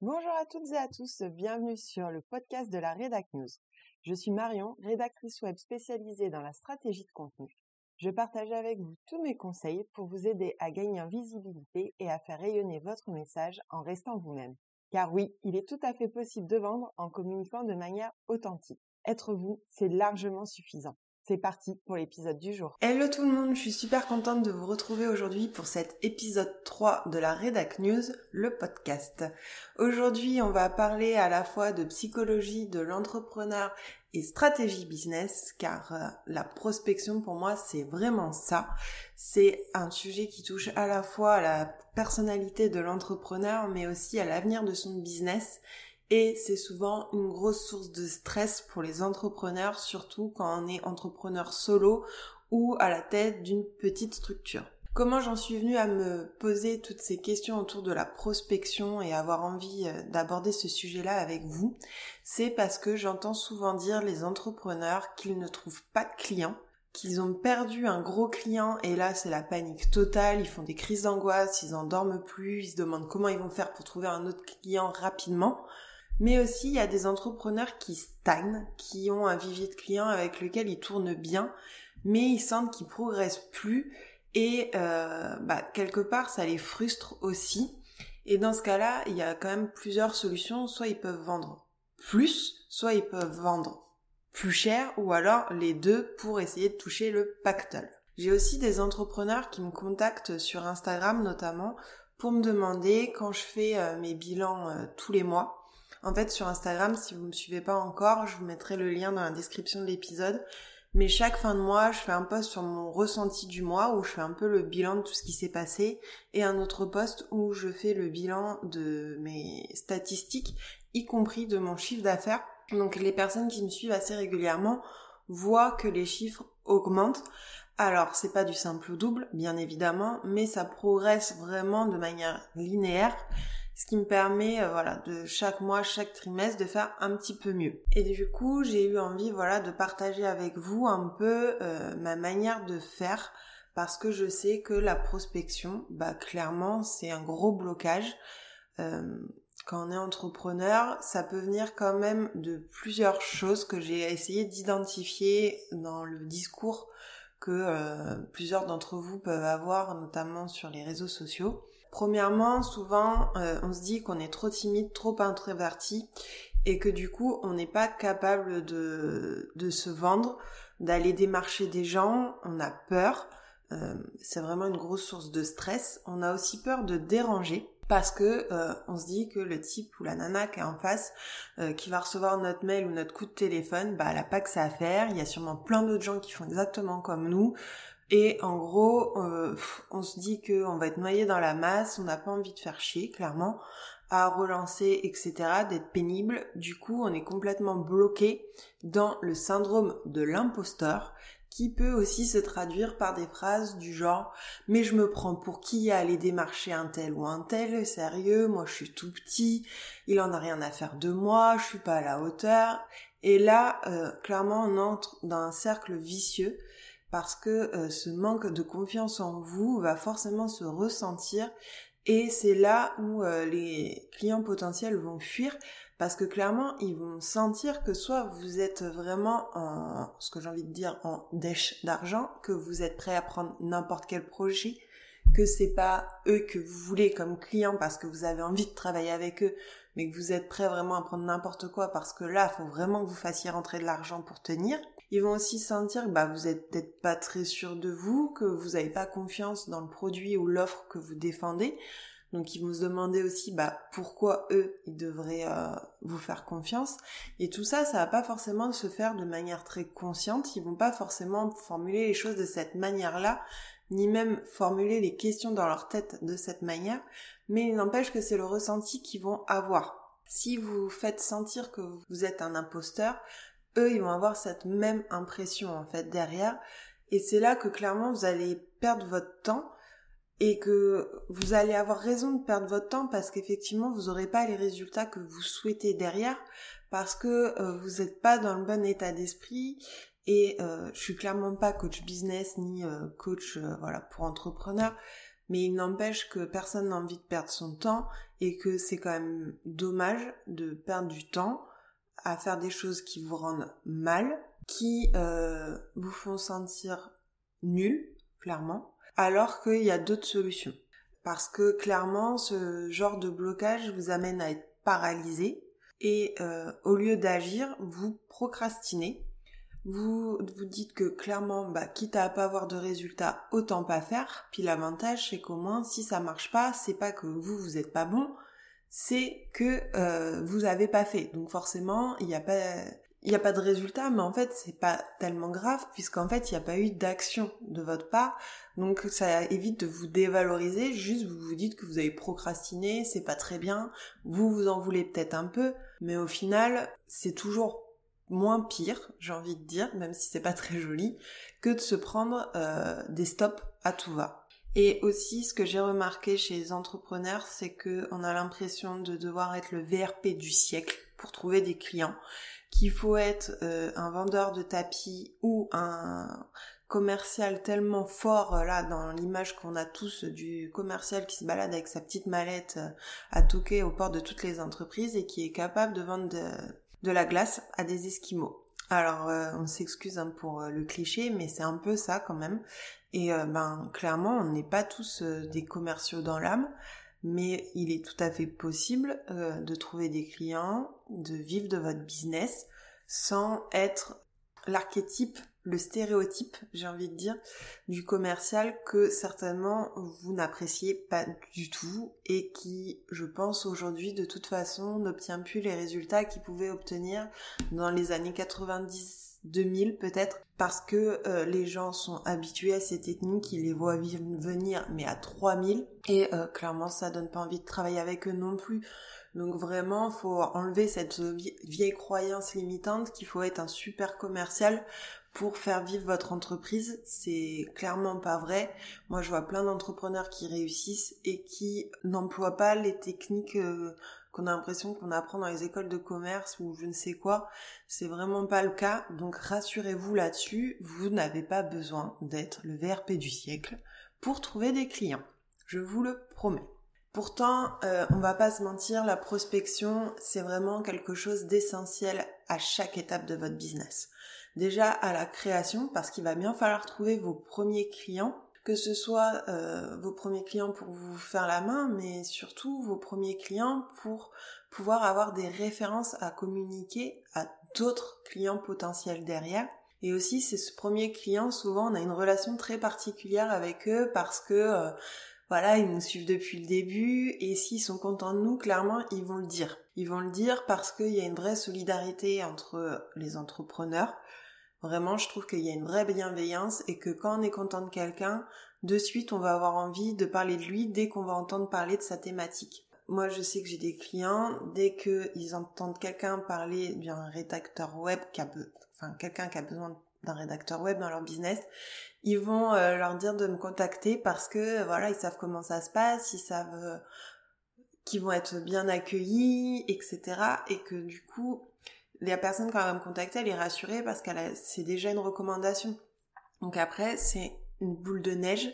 Bonjour à toutes et à tous, bienvenue sur le podcast de la Redac News. Je suis Marion, rédactrice web spécialisée dans la stratégie de contenu. Je partage avec vous tous mes conseils pour vous aider à gagner en visibilité et à faire rayonner votre message en restant vous-même. Car oui, il est tout à fait possible de vendre en communiquant de manière authentique. Être vous, c'est largement suffisant. C'est parti pour l'épisode du jour. Hello tout le monde, je suis super contente de vous retrouver aujourd'hui pour cet épisode 3 de la Redac News, le podcast. Aujourd'hui, on va parler à la fois de psychologie de l'entrepreneur et stratégie business, car euh, la prospection pour moi c'est vraiment ça. C'est un sujet qui touche à la fois à la personnalité de l'entrepreneur, mais aussi à l'avenir de son business et c'est souvent une grosse source de stress pour les entrepreneurs, surtout quand on est entrepreneur solo ou à la tête d'une petite structure. Comment j'en suis venue à me poser toutes ces questions autour de la prospection et avoir envie euh, d'aborder ce sujet-là avec vous? C'est parce que j'entends souvent dire les entrepreneurs qu'ils ne trouvent pas de clients, qu'ils ont perdu un gros client et là c'est la panique totale, ils font des crises d'angoisse, ils en dorment plus, ils se demandent comment ils vont faire pour trouver un autre client rapidement. Mais aussi, il y a des entrepreneurs qui stagnent, qui ont un vivier de clients avec lequel ils tournent bien, mais ils sentent qu'ils progressent plus et euh, bah, quelque part, ça les frustre aussi. Et dans ce cas-là, il y a quand même plusieurs solutions. Soit ils peuvent vendre plus, soit ils peuvent vendre plus cher, ou alors les deux pour essayer de toucher le pactole. J'ai aussi des entrepreneurs qui me contactent sur Instagram notamment pour me demander quand je fais euh, mes bilans euh, tous les mois, en fait, sur Instagram, si vous me suivez pas encore, je vous mettrai le lien dans la description de l'épisode. Mais chaque fin de mois, je fais un post sur mon ressenti du mois où je fais un peu le bilan de tout ce qui s'est passé et un autre post où je fais le bilan de mes statistiques, y compris de mon chiffre d'affaires. Donc les personnes qui me suivent assez régulièrement voient que les chiffres augmentent. Alors, c'est pas du simple au double, bien évidemment, mais ça progresse vraiment de manière linéaire ce qui me permet euh, voilà de chaque mois, chaque trimestre de faire un petit peu mieux. Et du coup, j'ai eu envie voilà de partager avec vous un peu euh, ma manière de faire parce que je sais que la prospection, bah clairement, c'est un gros blocage. Euh, quand on est entrepreneur, ça peut venir quand même de plusieurs choses que j'ai essayé d'identifier dans le discours que plusieurs d'entre vous peuvent avoir, notamment sur les réseaux sociaux. Premièrement, souvent, euh, on se dit qu'on est trop timide, trop introverti et que du coup, on n'est pas capable de, de se vendre, d'aller démarcher des gens, on a peur. Euh, c'est vraiment une grosse source de stress. On a aussi peur de déranger parce que euh, on se dit que le type ou la nana qui est en face, qui va recevoir notre mail ou notre coup de téléphone, bah elle a pas que ça à faire. Il y a sûrement plein d'autres gens qui font exactement comme nous. Et en gros, euh, on se dit qu'on va être noyé dans la masse, on n'a pas envie de faire chier, clairement, à relancer, etc., d'être pénible. Du coup, on est complètement bloqué dans le syndrome de l'imposteur, qui peut aussi se traduire par des phrases du genre mais je me prends pour qui à aller démarcher un tel ou un tel, sérieux, moi je suis tout petit, il en a rien à faire de moi, je suis pas à la hauteur. Et là, euh, clairement, on entre dans un cercle vicieux parce que euh, ce manque de confiance en vous va forcément se ressentir et c'est là où euh, les clients potentiels vont fuir parce que clairement ils vont sentir que soit vous êtes vraiment en ce que j'ai envie de dire en dèche d'argent, que vous êtes prêt à prendre n'importe quel projet, que c'est pas eux que vous voulez comme clients parce que vous avez envie de travailler avec eux, mais que vous êtes prêt vraiment à prendre n'importe quoi parce que là, faut vraiment que vous fassiez rentrer de l'argent pour tenir. Ils vont aussi sentir que bah, vous êtes peut-être pas très sûr de vous, que vous n'avez pas confiance dans le produit ou l'offre que vous défendez. Donc ils vont se demander aussi bah, pourquoi eux, ils devraient euh, vous faire confiance. Et tout ça, ça va pas forcément se faire de manière très consciente. Ils vont pas forcément formuler les choses de cette manière-là, ni même formuler les questions dans leur tête de cette manière. Mais il n'empêche que c'est le ressenti qu'ils vont avoir. Si vous faites sentir que vous êtes un imposteur, eux, ils vont avoir cette même impression en fait derrière. Et c'est là que clairement vous allez perdre votre temps et que vous allez avoir raison de perdre votre temps parce qu'effectivement vous n'aurez pas les résultats que vous souhaitez derrière parce que euh, vous n'êtes pas dans le bon état d'esprit et euh, je suis clairement pas coach business ni euh, coach voilà pour entrepreneur Mais il n'empêche que personne n'a envie de perdre son temps et que c'est quand même dommage de perdre du temps à faire des choses qui vous rendent mal, qui euh, vous font sentir nul, clairement, alors qu'il y a d'autres solutions. Parce que clairement, ce genre de blocage vous amène à être paralysé et euh, au lieu d'agir, vous procrastinez. Vous vous dites que clairement, bah, quitte à pas avoir de résultat, autant pas faire. Puis l'avantage, c'est qu'au moins, si ça marche pas, c'est pas que vous vous êtes pas bon, c'est que euh, vous avez pas fait. Donc forcément, il n'y a pas il n'y a pas de résultat, mais en fait, c'est pas tellement grave puisqu'en fait, il n'y a pas eu d'action de votre part. Donc, ça évite de vous dévaloriser. Juste, vous vous dites que vous avez procrastiné, c'est pas très bien. Vous vous en voulez peut-être un peu, mais au final, c'est toujours moins pire, j'ai envie de dire, même si c'est pas très joli, que de se prendre euh, des stops à tout va. Et aussi, ce que j'ai remarqué chez les entrepreneurs, c'est que on a l'impression de devoir être le VRP du siècle pour trouver des clients, qu'il faut être euh, un vendeur de tapis ou un commercial tellement fort euh, là dans l'image qu'on a tous du commercial qui se balade avec sa petite mallette euh, à toquer aux portes de toutes les entreprises et qui est capable de vendre de, la glace à des esquimaux. Alors on s'excuse hein, pour le cliché, mais c'est un peu ça quand même. Et ben clairement, on n'est pas tous des commerciaux dans l'âme mais il est tout à fait possible euh, de trouver des clients, de vivre de votre business sans être l'archétype, le stéréotype, j'ai envie de dire, du commercial que certainement vous n'appréciez pas du tout et qui, je pense aujourd'hui, de toute façon, n'obtient plus les résultats qu'il pouvait obtenir dans les années 90 2000 peut-être parce que euh, les gens sont habitués à ces techniques, ils les voient venir mais à 3000 et euh, clairement ça donne pas envie de travailler avec eux non plus. Donc vraiment, faut enlever cette vieille croyance limitante qu'il faut être un super commercial pour faire vivre votre entreprise. C'est clairement pas vrai. Moi, je vois plein d'entrepreneurs qui réussissent et qui n'emploient pas les techniques euh, qu'on a l'impression qu'on apprend dans les écoles de commerce ou je ne sais quoi. C'est vraiment pas le cas. Donc rassurez-vous là-dessus, vous n'avez pas besoin d'être le VRP du siècle pour trouver des clients. Je vous le promets. Pourtant, euh, on va pas se mentir, la prospection, c'est vraiment quelque chose d'essentiel à chaque étape de votre business. Déjà à la création, parce qu'il va bien falloir trouver vos premiers clients que ce soit euh, vos premiers clients pour vous faire la main, mais surtout vos premiers clients pour pouvoir avoir des références à communiquer à d'autres clients potentiels derrière. Et aussi, c'est ce premier client, souvent on a une relation très particulière avec eux parce que euh, voilà, ils nous suivent depuis le début et s'ils sont contents de nous, clairement, ils vont le dire. Ils vont le dire parce qu'il y a une vraie solidarité entre les entrepreneurs Vraiment, je trouve qu'il y a une vraie bienveillance et que quand on est content de quelqu'un, de suite, on va avoir envie de parler de lui dès qu'on va entendre parler de sa thématique. Moi, je sais que j'ai des clients, dès qu'ils entendent quelqu'un parler d'un rédacteur web enfin, quelqu'un qui a besoin d'un rédacteur web dans leur business, ils vont euh, leur dire de me contacter parce que, voilà, ils savent comment ça se passe, ils savent euh, qu'ils vont être bien accueillis, etc. Et que du coup, la personne quand elle va me contacter, elle est rassurée parce qu'elle c'est déjà une recommandation. Donc après, c'est une boule de neige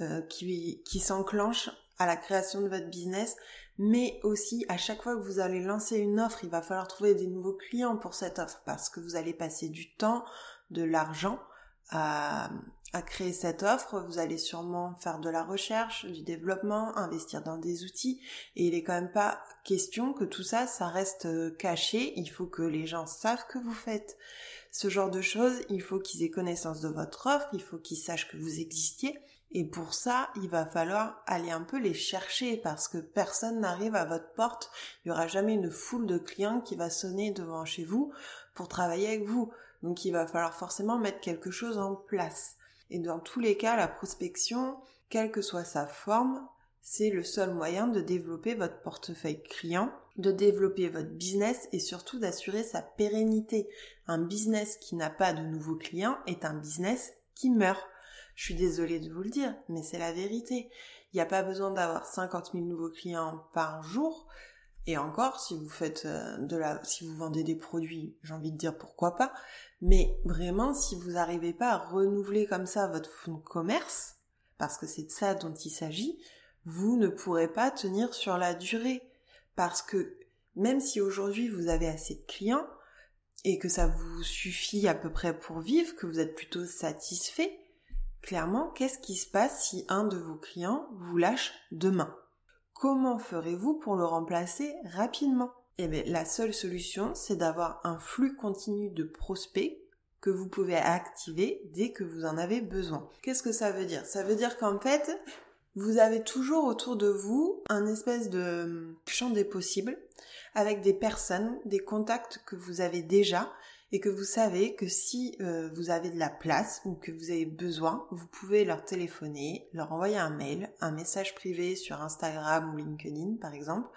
euh, qui, qui s'enclenche à la création de votre business, mais aussi à chaque fois que vous allez lancer une offre, il va falloir trouver des nouveaux clients pour cette offre parce que vous allez passer du temps, de l'argent à, à créer cette offre, vous allez sûrement faire de la recherche, du développement, investir dans des outils, et il est quand même pas question que tout ça, ça reste euh, caché, il faut que les gens savent que vous faites ce genre de choses, il faut qu'ils aient connaissance de votre offre, il faut qu'ils sachent que vous existiez, et pour ça, il va falloir aller un peu les chercher parce que personne n'arrive à votre porte. Il y aura jamais une foule de clients qui va sonner devant chez vous pour travailler avec vous. Donc il va falloir forcément mettre quelque chose en place. Et dans tous les cas, la prospection, quelle que soit sa forme, c'est le seul moyen de développer votre portefeuille client, de développer votre business et surtout d'assurer sa pérennité. Un business qui n'a pas de nouveaux clients est un business qui meurt. Je suis désolée de vous le dire, mais c'est la vérité. Il n'y a pas besoin d'avoir 50 000 nouveaux clients par jour. Et encore, si vous faites euh, de la, si vous vendez des produits, j'ai envie de dire pourquoi pas. Mais vraiment, si vous n'arrivez pas à renouveler comme ça votre commerce, parce que c'est de ça dont il s'agit, vous ne pourrez pas tenir sur la durée. Parce que même si aujourd'hui vous avez assez de clients et que ça vous suffit à peu près pour vivre, que vous êtes plutôt satisfait, clairement, qu'est-ce qui se passe si un de vos clients vous lâche demain? Comment ferez-vous pour le remplacer rapidement? Eh bien, la seule solution, c'est d'avoir un flux continu de prospects que vous pouvez activer dès que vous en avez besoin. Qu'est-ce que ça veut dire? Ça veut dire qu'en fait, vous avez toujours autour de vous un espèce de champ des possibles avec des personnes, des contacts que vous avez déjà et que vous savez que si euh, vous avez de la place ou que vous avez besoin, vous pouvez leur téléphoner, leur envoyer un mail, un message privé sur Instagram ou LinkedIn par exemple,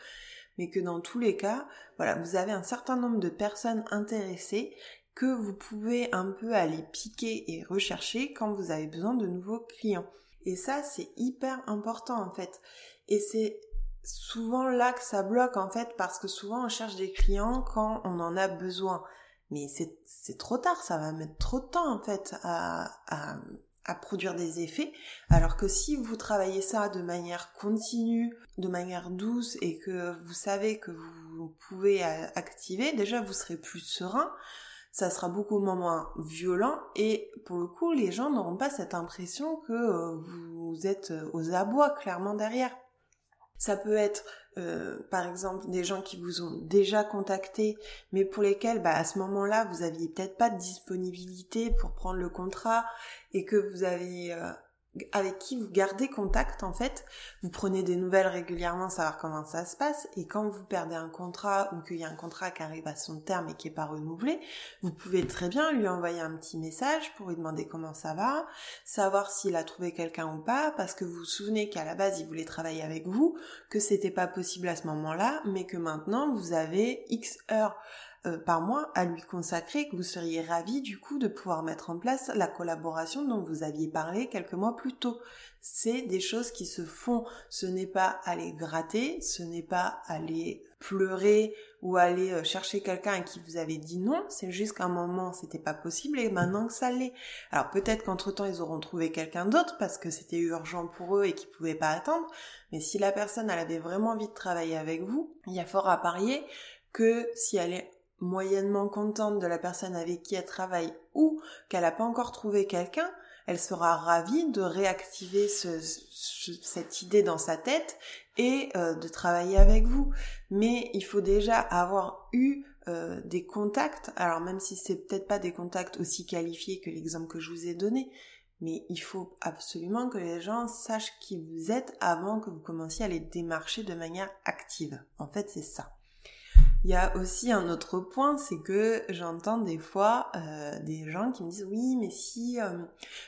mais que dans tous les cas, voilà, vous avez un certain nombre de personnes intéressées que vous pouvez un peu aller piquer et rechercher quand vous avez besoin de nouveaux clients. Et ça, c'est hyper important en fait. Et c'est souvent là que ça bloque en fait parce que souvent on cherche des clients quand on en a besoin. Mais c'est trop tard, ça va mettre trop de temps en fait à, à, à produire des effets. Alors que si vous travaillez ça de manière continue, de manière douce et que vous savez que vous pouvez activer, déjà vous serez plus serein ça sera beaucoup moins violent et pour le coup les gens n'auront pas cette impression que euh, vous êtes aux abois clairement derrière. Ça peut être euh, par exemple des gens qui vous ont déjà contacté mais pour lesquels bah, à ce moment-là vous aviez peut-être pas de disponibilité pour prendre le contrat et que vous avez avec qui vous gardez contact en fait. Vous prenez des nouvelles régulièrement, savoir comment ça se passe. Et quand vous perdez un contrat ou qu'il y a un contrat qui arrive à son terme et qui est pas renouvelé, vous pouvez très bien lui envoyer un petit message pour lui demander comment ça va, savoir s'il a trouvé quelqu'un ou pas, parce que vous vous souvenez qu'à la base il voulait travailler avec vous, que c'était pas possible à ce moment-là, mais que maintenant vous avez X heures euh, par mois à lui consacrer, que vous seriez ravi du coup de pouvoir mettre en place la collaboration dont vous aviez parlé quelques mois plus tôt. C'est des choses qui se font, ce n'est pas aller gratter, ce n'est pas aller pleurer ou aller euh, chercher quelqu'un à qui vous avez dit non, c'est juste qu'à un moment c'était pas possible et maintenant que ça l'est. Alors peut-être qu'entre temps ils auront trouvé quelqu'un d'autre parce que c'était urgent pour eux et qu'ils pouvaient pas attendre, mais si la personne elle avait vraiment envie de travailler avec vous, il y a fort à parier que si elle est moyennement contente de la personne avec qui elle travaille ou qu'elle n'a pas encore trouvé quelqu'un, elle sera ravie de réactiver cette idée dans sa tête et euh, de travailler avec vous. Mais il faut déjà avoir eu euh, des contacts, alors même si c'est peut-être pas des contacts aussi qualifiés que l'exemple que je vous ai donné, mais il faut absolument que les gens sachent qui vous êtes avant que vous commenciez à les démarcher de manière active. En fait, c'est ça. Il y a aussi un autre point, c'est que j'entends des fois euh, des gens qui me disent oui, mais si euh,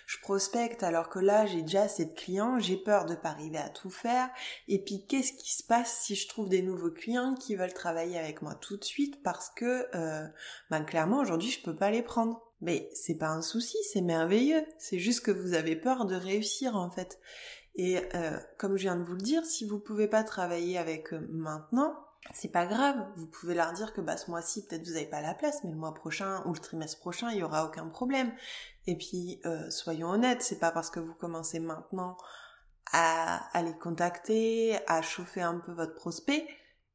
je prospecte alors que là j'ai déjà assez de clients, j'ai peur de pas arriver à tout faire. Et puis qu'est-ce qui se passe si je trouve des nouveaux clients qui veulent travailler avec moi tout de suite parce que euh, ben, clairement aujourd'hui je peux pas les prendre. Mais c'est pas un souci, c'est merveilleux. C'est juste que vous avez peur de réussir en fait. Et comme je viens de vous le dire, si vous pouvez pas travailler avec eux maintenant, c'est pas grave, vous pouvez leur dire que bah ce mois-ci peut-être vous n'avez pas la place, mais le mois prochain ou le trimestre prochain il y aura aucun problème. Et puis euh, soyons honnêtes, c'est pas parce que vous commencez maintenant à, à les contacter, à chauffer un peu votre prospect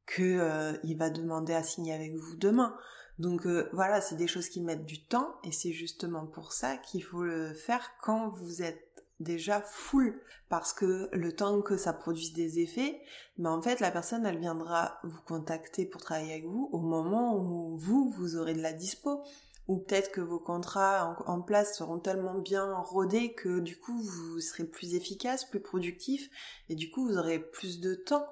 que euh, il va demander à signer avec vous demain. Donc euh, voilà, c'est des choses qui mettent du temps et c'est justement pour ça qu'il faut le faire quand vous êtes déjà full parce que le temps que ça produise des effets, mais en fait la personne elle viendra vous contacter pour travailler avec vous au moment où vous vous aurez de la dispo ou peut-être que vos contrats en, place seront tellement bien rodés que du coup vous serez plus efficace, plus productif et du coup vous aurez plus de temps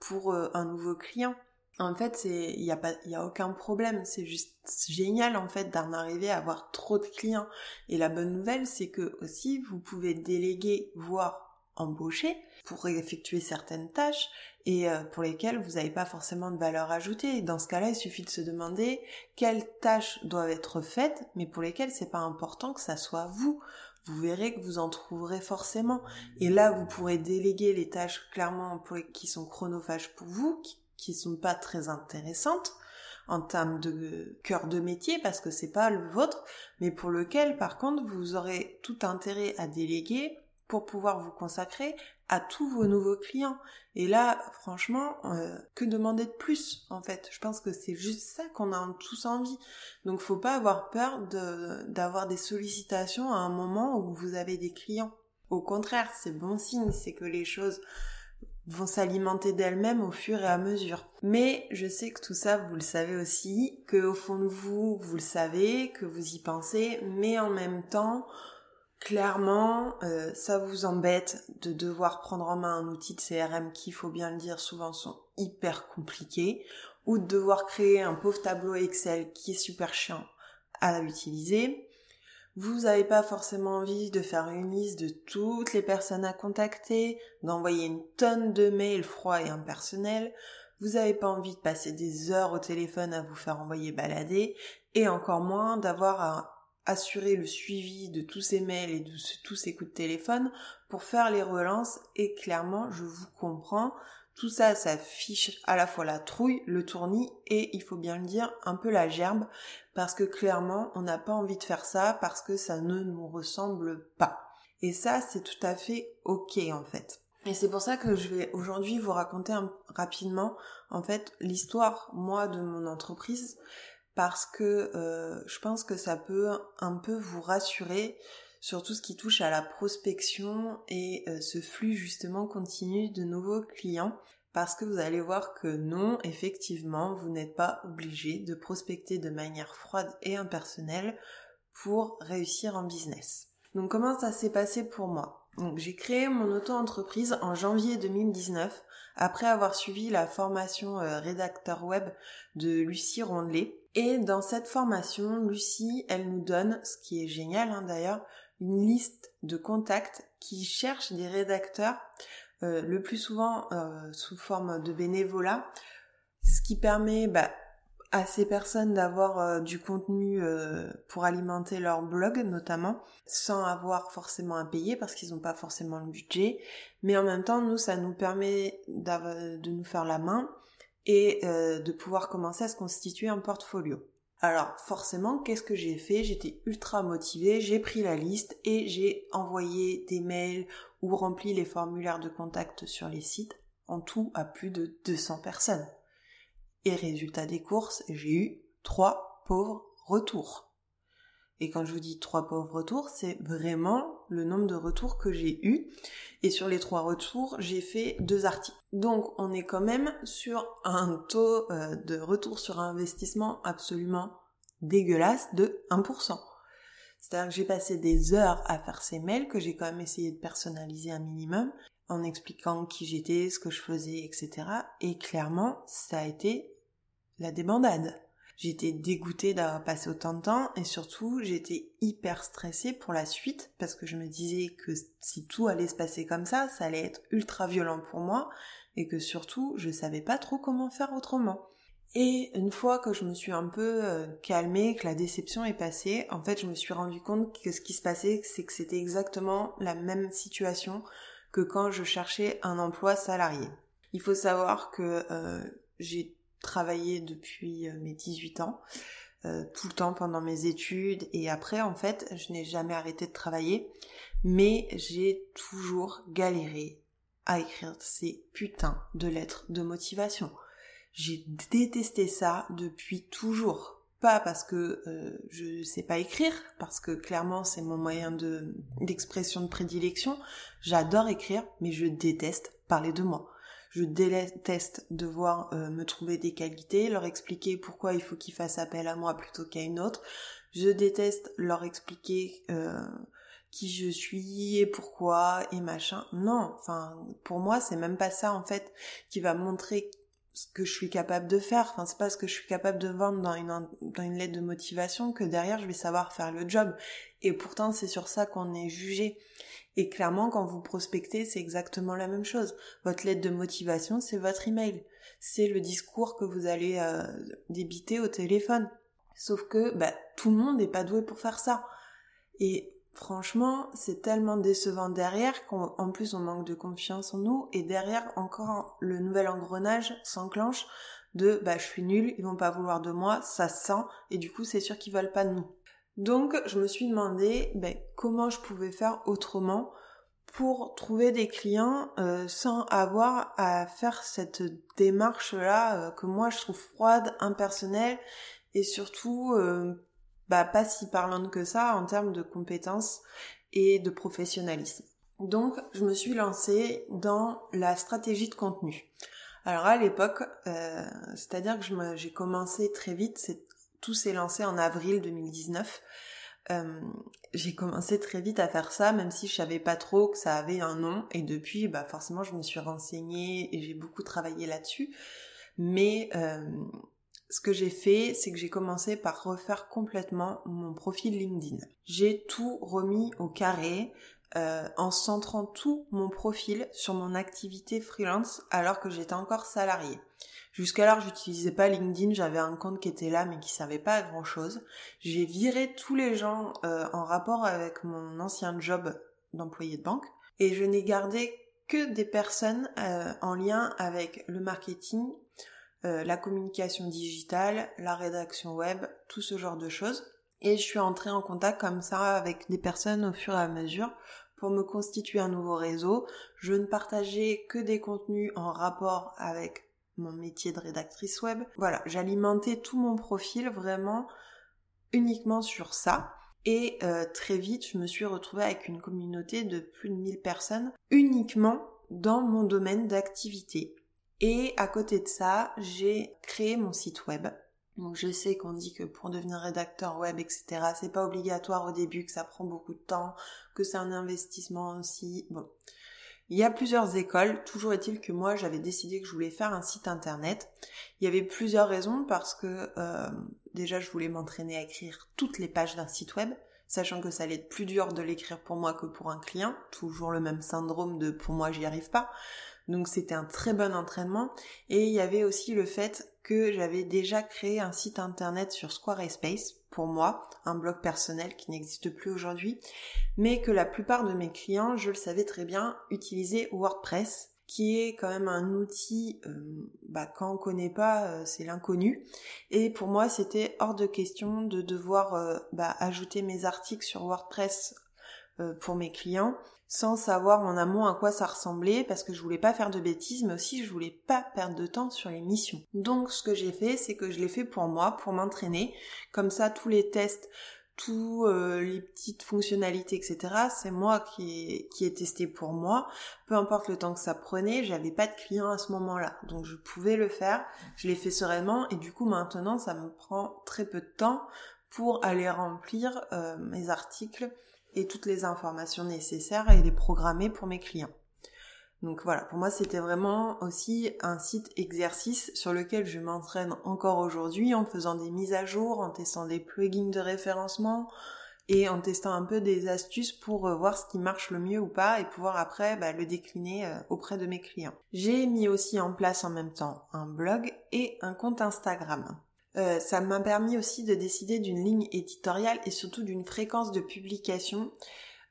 pour euh, un nouveau client. En fait, il y a pas y a aucun problème, c'est juste génial en fait d'en arriver à avoir trop de clients. Et la bonne nouvelle, c'est que aussi vous pouvez déléguer voire embaucher pour effectuer certaines tâches et euh, pour lesquelles vous n'avez pas forcément de valeur ajoutée. Dans ce cas-là, il suffit de se demander quelles tâches doivent être faites, mais pour lesquelles c'est pas important que ça soit vous. Vous verrez que vous en trouverez forcément. Et là, vous pourrez déléguer les tâches clairement qui sont chronophages pour vous, sont pas très intéressantes en termes de cœur de métier parce que c'est pas le vôtre, mais pour lequel par contre vous aurez tout intérêt à déléguer pour pouvoir vous consacrer à tous vos nouveaux clients. Et là, franchement, euh, que demander de plus en fait? Je pense que c'est juste ça qu'on a tous envie. Donc, faut pas avoir peur d'avoir des sollicitations à un moment où vous avez des clients. Au contraire, c'est bon signe, c'est que les choses vont s'alimenter d'elles-mêmes au fur et à mesure. Mais je sais que tout ça, vous le savez aussi, que au fond de vous, vous le savez, que vous y pensez, mais en même temps, clairement, euh, ça vous embête de devoir prendre en main un outil de CRM qui, faut bien le dire, souvent sont hyper compliqués, ou de devoir créer un pauvre tableau Excel qui est super chiant à utiliser. Vous n'avez pas forcément envie de faire une liste de toutes les personnes à contacter, d'envoyer une tonne de mails froids et impersonnels. Vous n'avez pas envie de passer des heures au téléphone à vous faire envoyer balader, et encore moins d'avoir à assurer le suivi de tous ces mails et de tous ces coups de téléphone pour faire les relances et clairement je vous comprends tout ça ça fiche à la fois la trouille le tournis et il faut bien le dire un peu la gerbe. Parce que clairement on n'a pas envie de faire ça parce que ça ne nous ressemble pas. Et ça c'est tout à fait ok en fait. Et c'est pour ça que je vais aujourd'hui vous raconter rapidement en fait l'histoire moi de mon entreprise. Parce que euh, je pense que ça peut un peu vous rassurer sur tout ce qui touche à la prospection et euh, ce flux justement continu de nouveaux clients. Parce que vous allez voir que non, effectivement, vous n'êtes pas obligé de prospecter de manière froide et impersonnelle pour réussir en business. Donc comment ça s'est passé pour moi? Donc j'ai créé mon auto-entreprise en janvier 2019 après avoir suivi la formation euh, rédacteur web de Lucie Rondelet. Et dans cette formation, Lucie, elle nous donne, ce qui est génial hein, d'ailleurs, une liste de contacts qui cherchent des rédacteurs, euh, le plus souvent euh, sous forme de bénévolat, ce qui permet bah, à ces personnes d'avoir euh, du contenu pour alimenter leur blog notamment, sans avoir forcément à payer parce qu'ils n'ont pas forcément le budget. Mais en même temps, nous, ça nous permet de nous faire la main et euh, de pouvoir commencer à se constituer un portfolio. Alors forcément, qu'est-ce que j'ai fait? J'étais ultra motivée, j'ai pris la liste et j'ai envoyé des mails ou rempli les formulaires de contact sur les sites, en tout à plus de 200 personnes. Et résultat des courses, j'ai eu trois pauvres retours. Et quand je vous dis trois pauvres retours, c'est vraiment le nombre de retours que j'ai eu. Et sur les trois retours, j'ai fait deux articles. Donc on est quand même sur un taux euh, de retour sur investissement absolument dégueulasse de 1%. C'est-à-dire que j'ai passé des heures à faire ces mails que j'ai quand même essayé de personnaliser un minimum en expliquant qui j'étais, ce que je faisais, etc. Et clairement, ça a été la débandade. J'étais dégoûtée d'avoir passé autant de temps et surtout j'étais hyper stressée pour la suite parce que je me disais que si tout allait se passer comme ça, ça allait être ultra violent pour moi et que surtout je savais pas trop comment faire autrement. Et une fois que je me suis un peu euh, calmée, que la déception est passée, en fait je me suis rendu compte que ce qui se passait c'est que c'était exactement la même situation que quand je cherchais un emploi salarié. Il faut savoir que euh, j'ai travaillé depuis euh, mes 18 ans, euh, tout le temps pendant mes études et après en fait je n'ai jamais arrêté de travailler, mais j'ai toujours galéré à écrire ces putains de lettres de motivation. J'ai détesté ça depuis toujours. Pas parce que euh, je sais pas écrire, parce que clairement c'est mon moyen de d'expression de prédilection. J'adore écrire, mais je déteste parler de moi. Je déteste devoir euh, me trouver des qualités, leur expliquer pourquoi il faut qu'ils fassent appel à moi plutôt qu'à une autre. Je déteste leur expliquer euh, qui je suis et pourquoi et machin. Non, enfin pour moi c'est même pas ça en fait qui va montrer ce que je suis capable de faire. Enfin c'est pas ce que je suis capable de vendre dans une dans une lettre de motivation que derrière je vais savoir faire le job. Et pourtant c'est sur ça qu'on est jugé. Et clairement, quand vous prospectez, c'est exactement la même chose. Votre lettre de motivation, c'est votre email. C'est le discours que vous allez euh, débiter au téléphone. Sauf que bah, tout le monde n'est pas doué pour faire ça. Et franchement, c'est tellement décevant derrière qu'en plus on manque de confiance en nous. Et derrière, encore le nouvel engrenage s'enclenche de bah je suis nul, ils vont pas vouloir de moi, ça sent, et du coup c'est sûr qu'ils veulent pas de nous. Donc je me suis demandé ben, comment je pouvais faire autrement pour trouver des clients euh, sans avoir à faire cette démarche là euh, que moi je trouve froide, impersonnelle et surtout euh, bah, pas si parlante que ça en termes de compétences et de professionnalisme. Donc je me suis lancée dans la stratégie de contenu. Alors à l'époque, c'est-à-dire que j'ai commencé très vite, tout s'est lancé en avril 2019 euh, j'ai commencé très vite à faire ça, même si je savais pas trop que ça avait un nom. Et depuis, bah forcément, je me suis renseignée et j'ai beaucoup travaillé là-dessus. Mais euh, ce que j'ai fait, c'est que j'ai commencé par refaire complètement mon profil LinkedIn. J'ai tout remis au carré. Euh, en centrant tout mon profil sur mon activité freelance alors que j'étais encore salariée. Jusqu'alors, j'utilisais pas LinkedIn, j'avais un compte qui était là mais qui servait pas à grand chose. J'ai viré tous les gens euh, en rapport avec mon ancien job d'employé de banque et je n'ai gardé que des personnes euh, en lien avec le marketing, euh, la communication digitale, la rédaction web, tout ce genre de choses. Et je suis entrée en contact comme ça avec des personnes au fur et à mesure pour me constituer un nouveau réseau. Je ne partageais que des contenus en rapport avec mon métier de rédactrice web. Voilà, j'alimentais tout mon profil vraiment uniquement sur ça. Et euh, très vite, je me suis retrouvée avec une communauté de plus de 1000 personnes uniquement dans mon domaine d'activité. Et à côté de ça, j'ai créé mon site web. Donc je sais qu'on dit que pour devenir rédacteur web, etc., c'est pas obligatoire au début, que ça prend beaucoup de temps, que c'est un investissement aussi. Bon, il y a plusieurs écoles, toujours est-il que moi j'avais décidé que je voulais faire un site internet. Il y avait plusieurs raisons parce que euh, déjà je voulais m'entraîner à écrire toutes les pages d'un site web, sachant que ça allait être plus dur de l'écrire pour moi que pour un client, toujours le même syndrome de pour moi j'y arrive pas. Donc c'était un très bon entraînement. Et il y avait aussi le fait que j'avais déjà créé un site internet sur Squarespace pour moi, un blog personnel qui n'existe plus aujourd'hui, mais que la plupart de mes clients, je le savais très bien, utilisaient WordPress qui est quand même un outil, euh, bah, quand on connaît pas, euh, c'est l'inconnu. Et pour moi, c'était hors de question de devoir euh, bah, ajouter mes articles sur WordPress pour mes clients sans savoir en amont à quoi ça ressemblait parce que je voulais pas faire de bêtises mais aussi je voulais pas perdre de temps sur les missions. Donc ce que j'ai fait c'est que je l'ai fait pour moi, pour m'entraîner. Comme ça tous les tests, tous euh, les petites fonctionnalités etc. c'est moi qui ai, testé pour moi. Peu importe le temps que ça prenait, j'avais pas de clients à ce moment-là. Donc je pouvais le faire, je l'ai fait sereinement et du coup maintenant ça me prend très peu de temps pour aller remplir euh, mes articles et toutes les informations nécessaires et les programmer pour mes clients. Donc voilà, pour moi c'était vraiment aussi un site exercice sur lequel je m'entraîne encore aujourd'hui en faisant des mises à jour, en testant des plugins de référencement et en testant un peu des astuces pour euh, voir ce qui marche le mieux ou pas et pouvoir après bah, le décliner euh, auprès de mes clients. J'ai mis aussi en place en même temps un blog et un compte Instagram. Euh, ça m'a permis aussi de décider d'une ligne éditoriale et surtout d'une fréquence de publication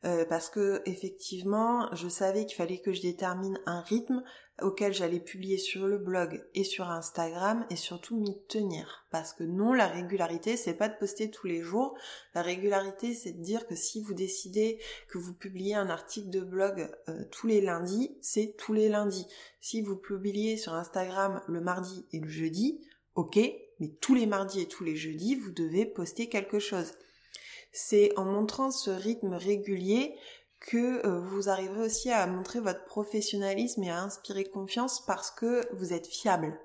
euh, parce que effectivement je savais qu'il fallait que je détermine un rythme auquel j'allais publier sur le blog et sur Instagram et surtout m'y tenir. Parce que non la régularité c'est pas de poster tous les jours. La régularité c'est de dire que si vous décidez que vous publiez un article de blog euh, tous les lundis c'est tous les lundis. Si vous publiez sur Instagram le mardi et le jeudi ok mais tous les mardis et tous les jeudis, vous devez poster quelque chose. C'est en montrant ce rythme régulier que euh, vous arriverez aussi à montrer votre professionnalisme et à inspirer confiance parce que vous êtes fiable.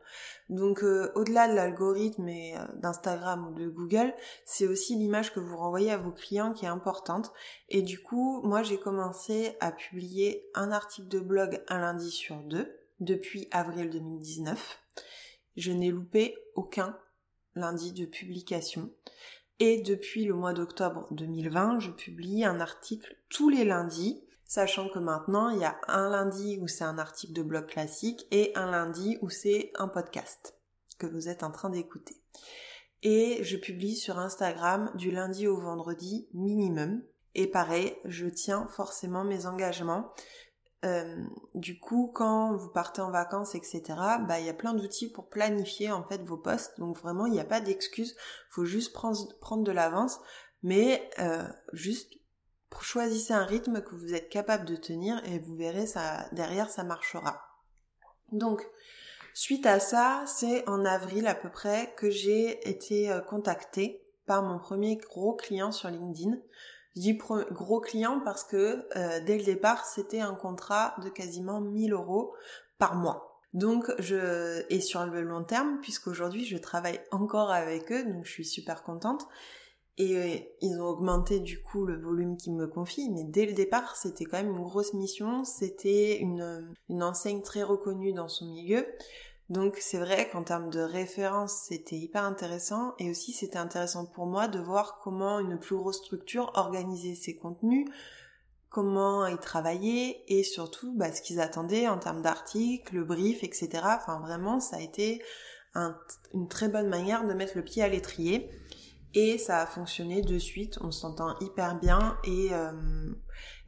Donc euh, au-delà de l'algorithme et euh, d'Instagram ou de Google, c'est aussi l'image que vous renvoyez à vos clients qui est importante. Et du coup, moi j'ai commencé à publier un article de blog un lundi sur deux depuis avril 2019. Je n'ai loupé aucun lundi de publication. Et depuis le mois d'octobre 2020, je publie un article tous les lundis, sachant que maintenant, il y a un lundi où c'est un article de blog classique et un lundi où c'est un podcast que vous êtes en train d'écouter. Et je publie sur Instagram du lundi au vendredi minimum. Et pareil, je tiens forcément mes engagements. Euh, du coup, quand vous partez en vacances, etc., bah il y a plein d'outils pour planifier en fait vos postes. Donc vraiment, il n'y a pas d'excuse. Faut juste prendre, de l'avance, mais euh, juste choisissez un rythme que vous êtes capable de tenir et vous verrez ça derrière ça marchera. Donc suite à ça, c'est en avril à peu près que j'ai été euh, contactée par mon premier gros client sur LinkedIn. Je dis gros client parce que euh, dès le départ, c'était un contrat de quasiment 1000 euros par mois. Donc je et sur le long terme, puisqu'aujourd'hui je travaille encore avec eux, donc je suis super contente. Et euh, ils ont augmenté du coup le volume qu'ils me confient, mais dès le départ, c'était quand même une grosse mission. C'était une, une enseigne très reconnue dans son milieu. Donc c'est vrai qu'en termes de référence, c'était hyper intéressant et aussi c'était intéressant pour moi de voir comment une plus grosse structure organisait ses contenus, comment ils travaillaient et surtout bah, ce qu'ils attendaient en termes d'articles, le brief, etc. Enfin vraiment, ça a été une très bonne manière de mettre le pied à l'étrier et ça a fonctionné de suite. On s'entend hyper bien et, euh,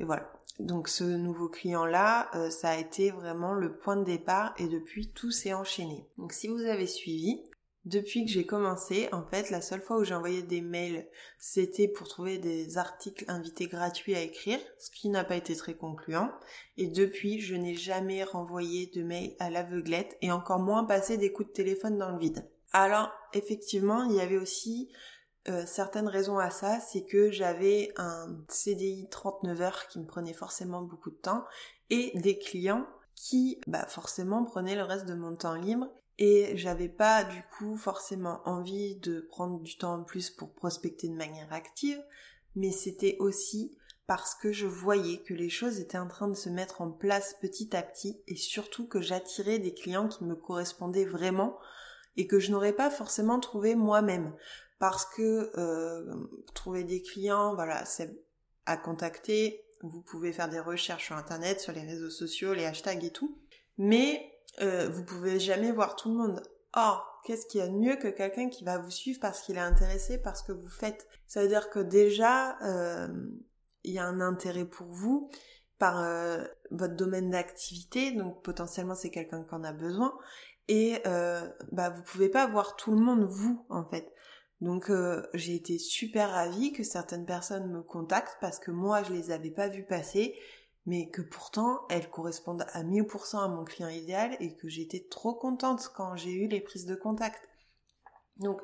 et voilà. Donc ce nouveau client-là, euh, ça a été vraiment le point de départ et depuis tout s'est enchaîné. Donc si vous avez suivi, depuis que j'ai commencé, en fait, la seule fois où j'ai envoyé des mails, c'était pour trouver des articles invités gratuits à écrire, ce qui n'a pas été très concluant. Et depuis, je n'ai jamais renvoyé de mail à l'aveuglette et encore moins passé des coups de téléphone dans le vide. Alors, effectivement, il y avait aussi euh, certaines raisons à ça, c'est que j'avais un CDI 39 heures qui me prenait forcément beaucoup de temps et des clients qui, bah, forcément prenaient le reste de mon temps libre et j'avais pas du coup forcément envie de prendre du temps en plus pour prospecter de manière active, mais c'était aussi parce que je voyais que les choses étaient en train de se mettre en place petit à petit et surtout que j'attirais des clients qui me correspondaient vraiment et que je n'aurais pas forcément trouvé moi-même parce que euh, trouver des clients, voilà, c'est à contacter. Vous pouvez faire des recherches sur internet, sur les réseaux sociaux, les hashtags et tout. Mais euh, vous pouvez jamais voir tout le monde. Or, qu'est-ce qu'il y a de mieux que quelqu'un qui va vous suivre parce qu'il est intéressé par ce que vous faites? Ça veut dire que déjà, euh, il y a un intérêt pour vous par euh, votre domaine d'activité, donc potentiellement c'est quelqu'un qui en a besoin, et euh, bah vous pouvez pas voir tout le monde vous en fait. Donc euh, j'ai été super ravie que certaines personnes me contactent parce que moi je les avais pas vues passer, mais que pourtant elles correspondent à 1000% à mon client idéal et que j'étais trop contente quand j'ai eu les prises de contact. Donc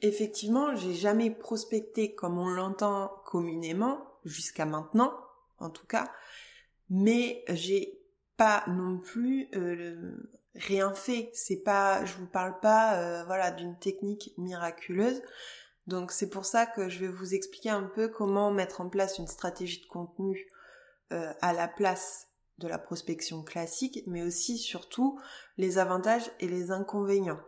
effectivement, j'ai jamais prospecté comme on l'entend communément jusqu'à maintenant, en tout cas, mais j'ai pas non plus euh, rien fait. C'est pas, je vous parle pas, euh, voilà, d'une technique miraculeuse. Donc c'est pour ça que je vais vous expliquer un peu comment mettre en place une stratégie de contenu euh, à la place de la prospection classique, mais aussi surtout les avantages et les inconvénients.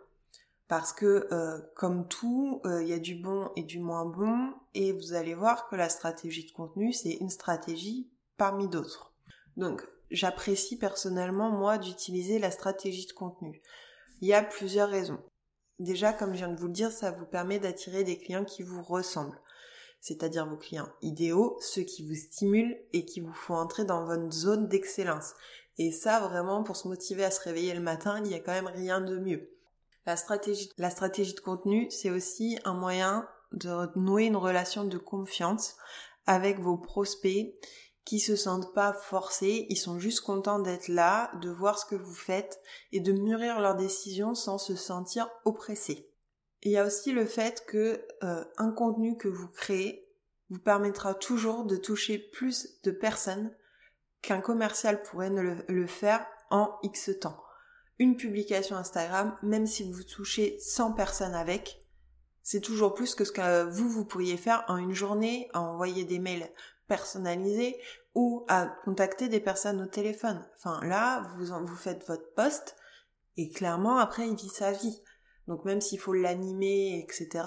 Parce que euh, comme tout, il y a du bon et du moins bon, et vous allez voir que la stratégie de contenu, c'est une stratégie parmi d'autres. Donc j'apprécie personnellement, moi, d'utiliser la stratégie de contenu. Il y a plusieurs raisons. Déjà, comme je viens de vous le dire, ça vous permet d'attirer des clients qui vous ressemblent. C'est-à-dire vos clients idéaux, ceux qui vous stimulent et qui vous font entrer dans votre zone d'excellence. Et ça, vraiment, pour se motiver à se réveiller le matin, il n'y a quand même rien de mieux. La stratégie, la stratégie de contenu, c'est aussi un moyen de nouer une relation de confiance avec vos prospects qui se sentent pas forcés, ils sont juste contents d'être là, de voir ce que vous faites et de mûrir leurs décisions sans se sentir oppressés. Il y a aussi le fait que euh, un contenu que vous créez vous permettra toujours de toucher plus de personnes qu'un commercial pourrait ne le, faire en X temps. Une publication Instagram, même si vous touchez 100 personnes avec, c'est toujours plus que ce que vous, vous pourriez faire en une journée, à envoyer des mails personnalisé ou à contacter des personnes au téléphone. Enfin là, vous, vous faites votre poste et clairement après il vit sa vie. Donc même s'il faut l'animer, etc.,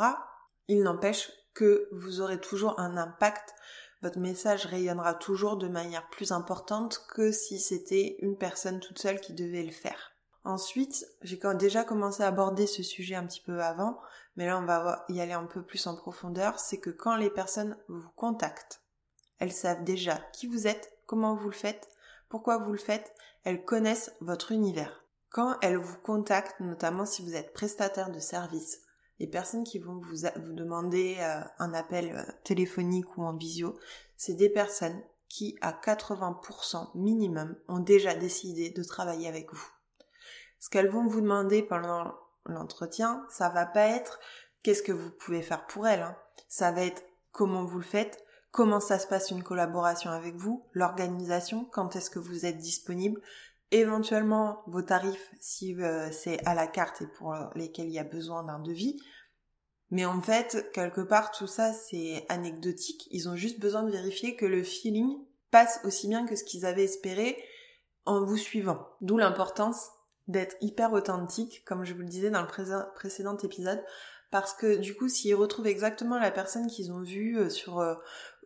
il n'empêche que vous aurez toujours un impact. Votre message rayonnera toujours de manière plus importante que si c'était une personne toute seule qui devait le faire. Ensuite, j'ai déjà commencé à aborder ce sujet un petit peu avant, mais là on va y aller un peu plus en profondeur, c'est que quand les personnes vous contactent, elles savent déjà qui vous êtes, comment vous le faites, pourquoi vous le faites, elles connaissent votre univers. Quand elles vous contactent, notamment si vous êtes prestataire de service, les personnes qui vont vous, demander euh, un appel euh, téléphonique ou en visio, c'est des personnes qui, à 80% minimum, ont déjà décidé de travailler avec vous. Ce qu'elles vont vous demander pendant l'entretien, ça va pas être qu'est-ce que vous pouvez faire pour elles. Hein. Ça va être comment vous le faites, comment ça se passe une collaboration avec vous, l'organisation, quand est-ce que vous êtes disponible, éventuellement vos tarifs si euh, c'est à la carte et pour lesquels il y a besoin d'un devis. Mais en fait, quelque part, tout ça, c'est anecdotique. Ils ont juste besoin de vérifier que le feeling passe aussi bien que ce qu'ils avaient espéré en vous suivant. D'où l'importance d'être hyper authentique, comme je vous le disais dans le précédent épisode, parce que du coup, s'ils retrouvent exactement la personne qu'ils ont vue euh, sur euh,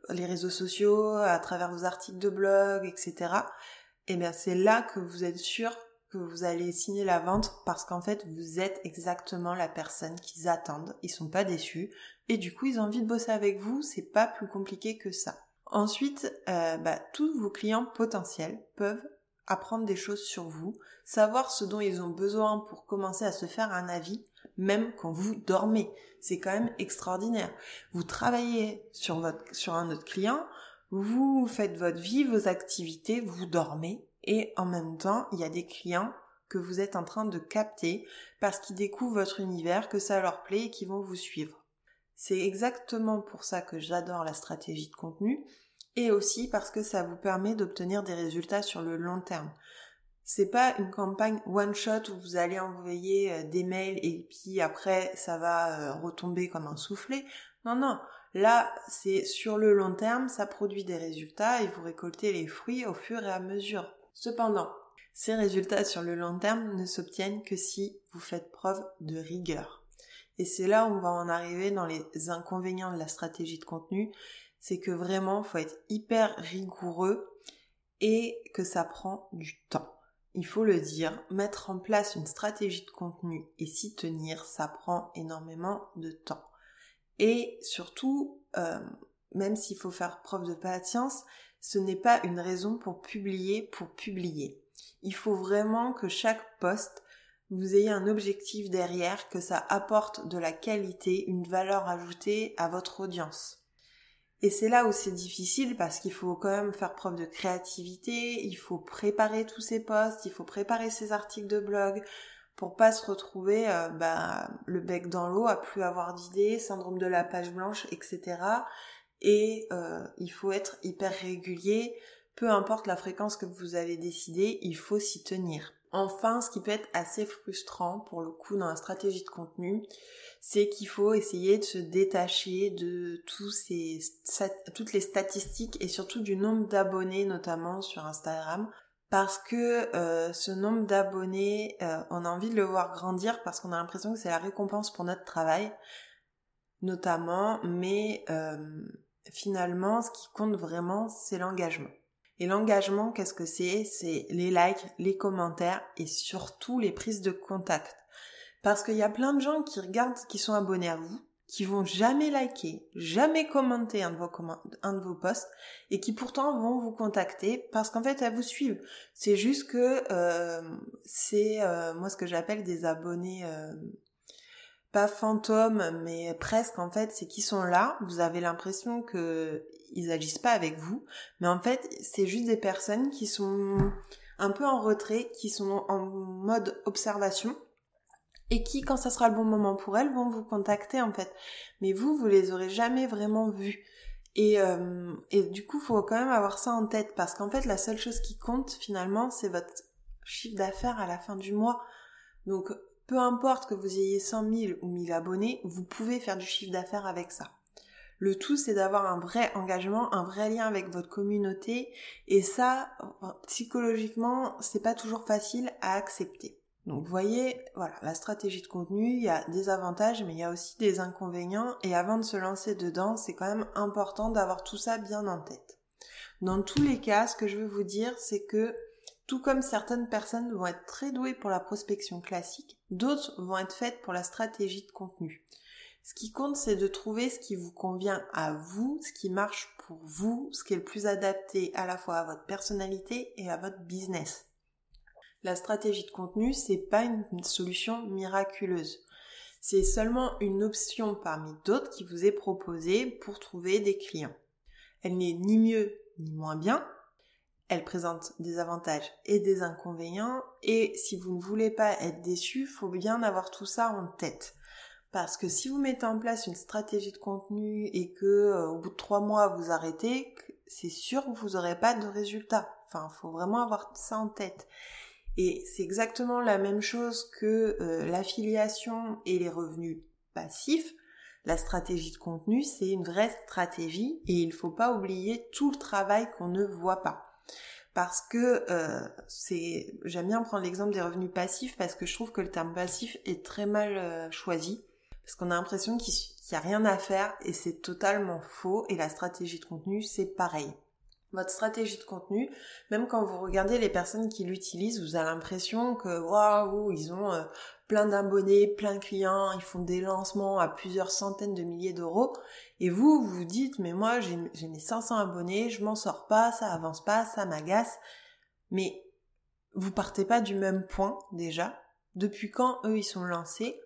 les réseaux sociaux, à travers vos articles de blog, etc., eh bien c'est là que vous êtes sûr que vous allez signer la vente parce qu'en fait vous êtes exactement la personne qu'ils attendent, ils sont pas déçus et du coup ils ont envie de bosser avec vous, c'est pas plus compliqué que ça. Ensuite, euh, bah, tous vos clients potentiels peuvent apprendre des choses sur vous, savoir ce dont ils ont besoin pour commencer à se faire un avis, même quand vous dormez. C'est quand même extraordinaire. Vous travaillez sur votre, sur un autre client, vous faites votre vie, vos activités, vous dormez et en même temps, il y a des clients que vous êtes en train de capter parce qu'ils découvrent votre univers, que ça leur plaît et qu'ils vont vous suivre. C'est exactement pour ça que j'adore la stratégie de contenu et aussi parce que ça vous permet d'obtenir des résultats sur le long terme. C'est pas une campagne one shot où vous allez envoyer euh, des mails et puis après ça va euh, retomber comme un soufflet. Non, non. Là, c'est sur le long terme, ça produit des résultats et vous récoltez les fruits au fur et à mesure. Cependant, ces résultats sur le long terme ne s'obtiennent que si vous faites preuve de rigueur. Et c'est là où on va en arriver dans les inconvénients de la stratégie de contenu, c'est que vraiment, faut être hyper rigoureux et que ça prend du temps. Il faut le dire, mettre en place une stratégie de contenu et s'y tenir, ça prend énormément de temps. Et surtout, euh, même s'il faut faire preuve de patience, ce n'est pas une raison pour publier pour publier. Il faut vraiment que chaque poste vous ayez un objectif derrière, que ça apporte de la qualité, une valeur ajoutée à votre audience. Et c'est là où c'est difficile parce qu'il faut quand même faire preuve de créativité, il faut préparer tous ces posts, il faut préparer ces articles de blog, pour pas se retrouver euh, bah, le bec dans l'eau, à plus avoir d'idées, syndrome de la page blanche, etc. Et euh, il faut être hyper régulier, peu importe la fréquence que vous avez décidé, il faut s'y tenir. Enfin, ce qui peut être assez frustrant pour le coup dans la stratégie de contenu, c'est qu'il faut essayer de se détacher de tous ces, toutes les statistiques et surtout du nombre d'abonnés notamment sur Instagram parce que euh, ce nombre d'abonnés, euh, on a envie de le voir grandir parce qu'on a l'impression que c'est la récompense pour notre travail, notamment, mais euh, finalement, ce qui compte vraiment, c'est l'engagement. Et l'engagement, qu'est-ce que c'est? C'est les likes, les commentaires et surtout les prises de contact. Parce qu'il y a plein de gens qui regardent, qui sont abonnés à vous, qui vont jamais liker, jamais commenter un de vos, un de vos posts et qui pourtant vont vous contacter parce qu'en fait elles vous suivent. C'est juste que euh, c'est euh, moi ce que j'appelle des abonnés euh, pas fantômes mais presque en fait c'est qui sont là. Vous avez l'impression que ils agissent pas avec vous, mais en fait c'est juste des personnes qui sont un peu en retrait, qui sont en mode observation et qui, quand ça sera le bon moment pour elles, vont vous contacter en fait. Mais vous, vous les aurez jamais vraiment vus. Et, euh, et du coup, faut quand même avoir ça en tête parce qu'en fait, la seule chose qui compte finalement, c'est votre chiffre d'affaires à la fin du mois. Donc, peu importe que vous ayez 100 000 ou 1000 abonnés, vous pouvez faire du chiffre d'affaires avec ça. Le tout, c'est d'avoir un vrai engagement, un vrai lien avec votre communauté. Et ça, psychologiquement, c'est pas toujours facile à accepter. Donc vous voyez, voilà, la stratégie de contenu, il y a des avantages, mais il y a aussi des inconvénients. Et avant de se lancer dedans, c'est quand même important d'avoir tout ça bien en tête. Dans tous les cas, ce que je veux vous dire, c'est que tout comme certaines personnes vont être très douées pour la prospection classique, d'autres vont être faites pour la stratégie de contenu. Ce qui compte, c'est de trouver ce qui vous convient à vous, ce qui marche pour vous, ce qui est le plus adapté à la fois à votre personnalité et à votre business. La stratégie de contenu, c'est pas une solution miraculeuse. C'est seulement une option parmi d'autres qui vous est proposée pour trouver des clients. Elle n'est ni mieux ni moins bien. Elle présente des avantages et des inconvénients. Et si vous ne voulez pas être déçu, faut bien avoir tout ça en tête. Parce que si vous mettez en place une stratégie de contenu et que euh, au bout de trois mois vous arrêtez, c'est sûr que vous n'aurez pas de résultat. Enfin, faut vraiment avoir ça en tête. Et c'est exactement la même chose que euh, l'affiliation et les revenus passifs. La stratégie de contenu, c'est une vraie stratégie et il ne faut pas oublier tout le travail qu'on ne voit pas. Parce que euh, c'est, j'aime bien prendre l'exemple des revenus passifs parce que je trouve que le terme passif est très mal euh, choisi. Parce qu'on a l'impression qu'il n'y a rien à faire et c'est totalement faux et la stratégie de contenu c'est pareil. Votre stratégie de contenu, même quand vous regardez les personnes qui l'utilisent, vous avez l'impression que waouh, ils ont euh, plein d'abonnés, plein de clients, ils font des lancements à plusieurs centaines de milliers d'euros et vous vous vous dites mais moi j'ai mes 500 abonnés, je m'en sors pas, ça avance pas, ça m'agace. Mais vous partez pas du même point déjà. Depuis quand eux ils sont lancés?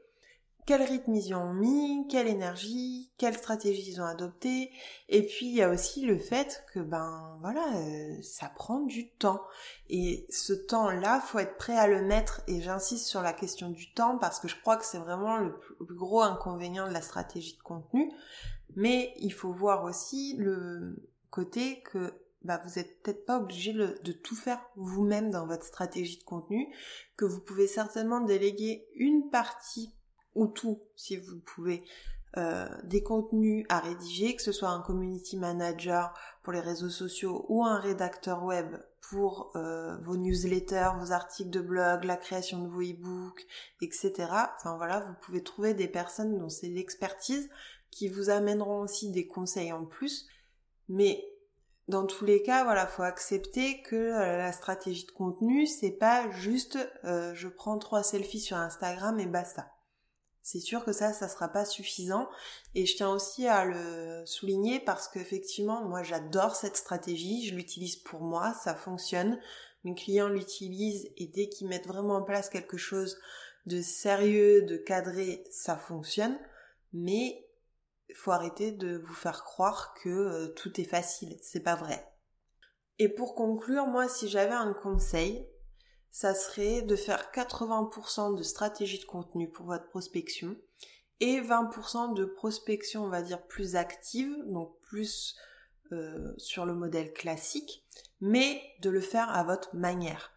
Quel rythme ils ont mis, quelle énergie, quelle stratégie ils ont adopté. Et puis il y a aussi le fait que ben voilà, euh, ça prend du temps. Et ce temps-là, faut être prêt à le mettre. Et j'insiste sur la question du temps parce que je crois que c'est vraiment le plus gros inconvénient de la stratégie de contenu. Mais il faut voir aussi le côté que bah, vous n'êtes peut-être pas obligé de tout faire vous-même dans votre stratégie de contenu, que vous pouvez certainement déléguer une partie ou tout, si vous pouvez, euh, des contenus à rédiger, que ce soit un community manager pour les réseaux sociaux ou un rédacteur web pour euh, vos newsletters, vos articles de blog, la création de vos e-books, etc. Enfin voilà, vous pouvez trouver des personnes dont c'est l'expertise qui vous amèneront aussi des conseils en plus. Mais dans tous les cas, voilà, faut accepter que euh, la stratégie de contenu, c'est pas juste je prends trois selfies sur Instagram et basta. C'est sûr que ça, ça sera pas suffisant. Et je tiens aussi à le souligner parce qu'effectivement, moi, j'adore cette stratégie. Je l'utilise pour moi, ça fonctionne. Mes clients l'utilisent et dès qu'ils mettent vraiment en place quelque chose de sérieux, de cadré, ça fonctionne. Mais faut arrêter de vous faire croire que euh, tout est facile. C'est pas vrai. Et pour conclure, moi, si j'avais un conseil, ça serait de faire 80% de stratégie de contenu pour votre prospection et 20% de prospection, on va dire, plus active, donc plus euh, sur le modèle classique, mais de le faire à votre manière.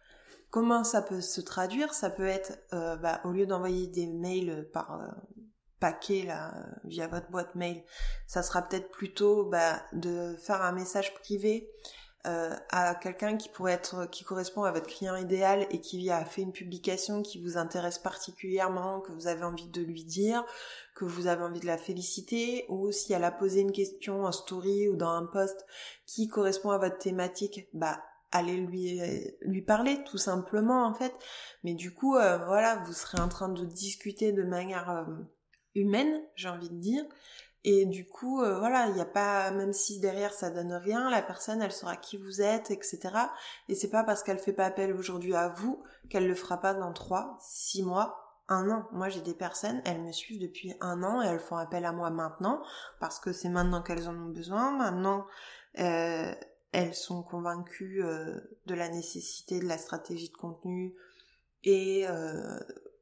Comment ça peut se traduire? Ça peut être, euh, bah, au lieu d'envoyer des mails par euh, paquet là, via votre boîte mail, ça sera peut-être plutôt bah, de faire un message privé euh, à quelqu'un qui pourrait être qui correspond à votre client idéal et qui a fait une publication qui vous intéresse particulièrement, que vous avez envie de lui dire, que vous avez envie de la féliciter, ou si elle a posé une question en story ou dans un post qui correspond à votre thématique, bah allez lui lui parler tout simplement en fait. Mais du coup, euh, voilà, vous serez en train de discuter de manière euh, humaine, j'ai envie de dire, et du coup, euh, voilà, il n'y a pas, même si derrière ça donne rien, la personne, elle saura qui vous êtes, etc. Et c'est pas parce qu'elle fait pas appel aujourd'hui à vous qu'elle le fera pas dans trois, six mois, un an. Moi, j'ai des personnes, elles me suivent depuis un an et elles font appel à moi maintenant parce que c'est maintenant qu'elles en ont besoin. Maintenant, euh, elles sont convaincues euh, de la nécessité de la stratégie de contenu et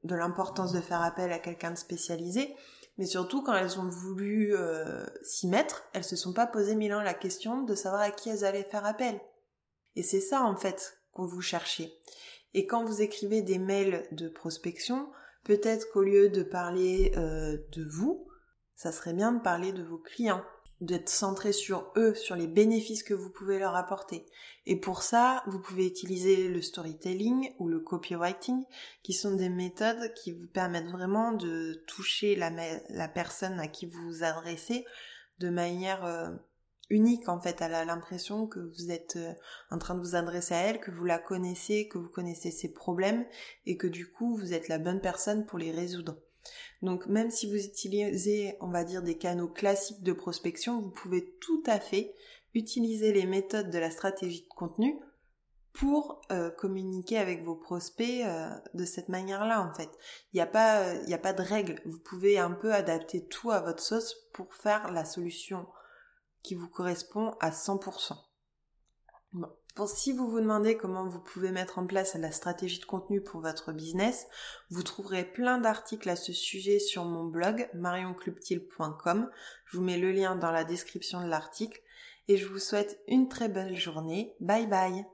de l'importance de faire appel à quelqu'un de spécialisé. Mais surtout, quand elles ont voulu euh, s'y mettre, elles se sont pas posé mille ans la question de savoir à qui elles allaient faire appel. Et c'est ça, en fait, qu'on vous cherchez. Et quand vous écrivez des mails de prospection, peut-être qu'au lieu de parler euh, de vous, ça serait bien de parler de vos clients d'être centré sur eux, sur les bénéfices que vous pouvez leur apporter. Et pour ça, vous pouvez utiliser le storytelling ou le copywriting, qui sont des méthodes qui vous permettent vraiment de toucher la, personne à qui vous vous adressez de manière euh, unique en fait. Elle a l'impression que vous êtes euh, en train de vous adresser à elle, que vous la connaissez, que vous connaissez ses problèmes et que du coup vous êtes la bonne personne pour les résoudre. Donc même si vous utilisez, on va dire, des canaux classiques de prospection, vous pouvez tout à fait utiliser les méthodes de la stratégie de contenu pour euh, communiquer avec vos prospects euh, de cette manière-là en fait. Il n'y a pas il a pas de règle. Vous pouvez un peu adapter tout à votre sauce pour faire la solution qui vous correspond à 100%. Bon. Pour si vous vous demandez comment vous pouvez mettre en place la stratégie de contenu pour votre business, vous trouverez plein d'articles à ce sujet sur mon blog marionclubtil.com. Je vous mets le lien dans la description de l'article et je vous souhaite une très belle journée. Bye bye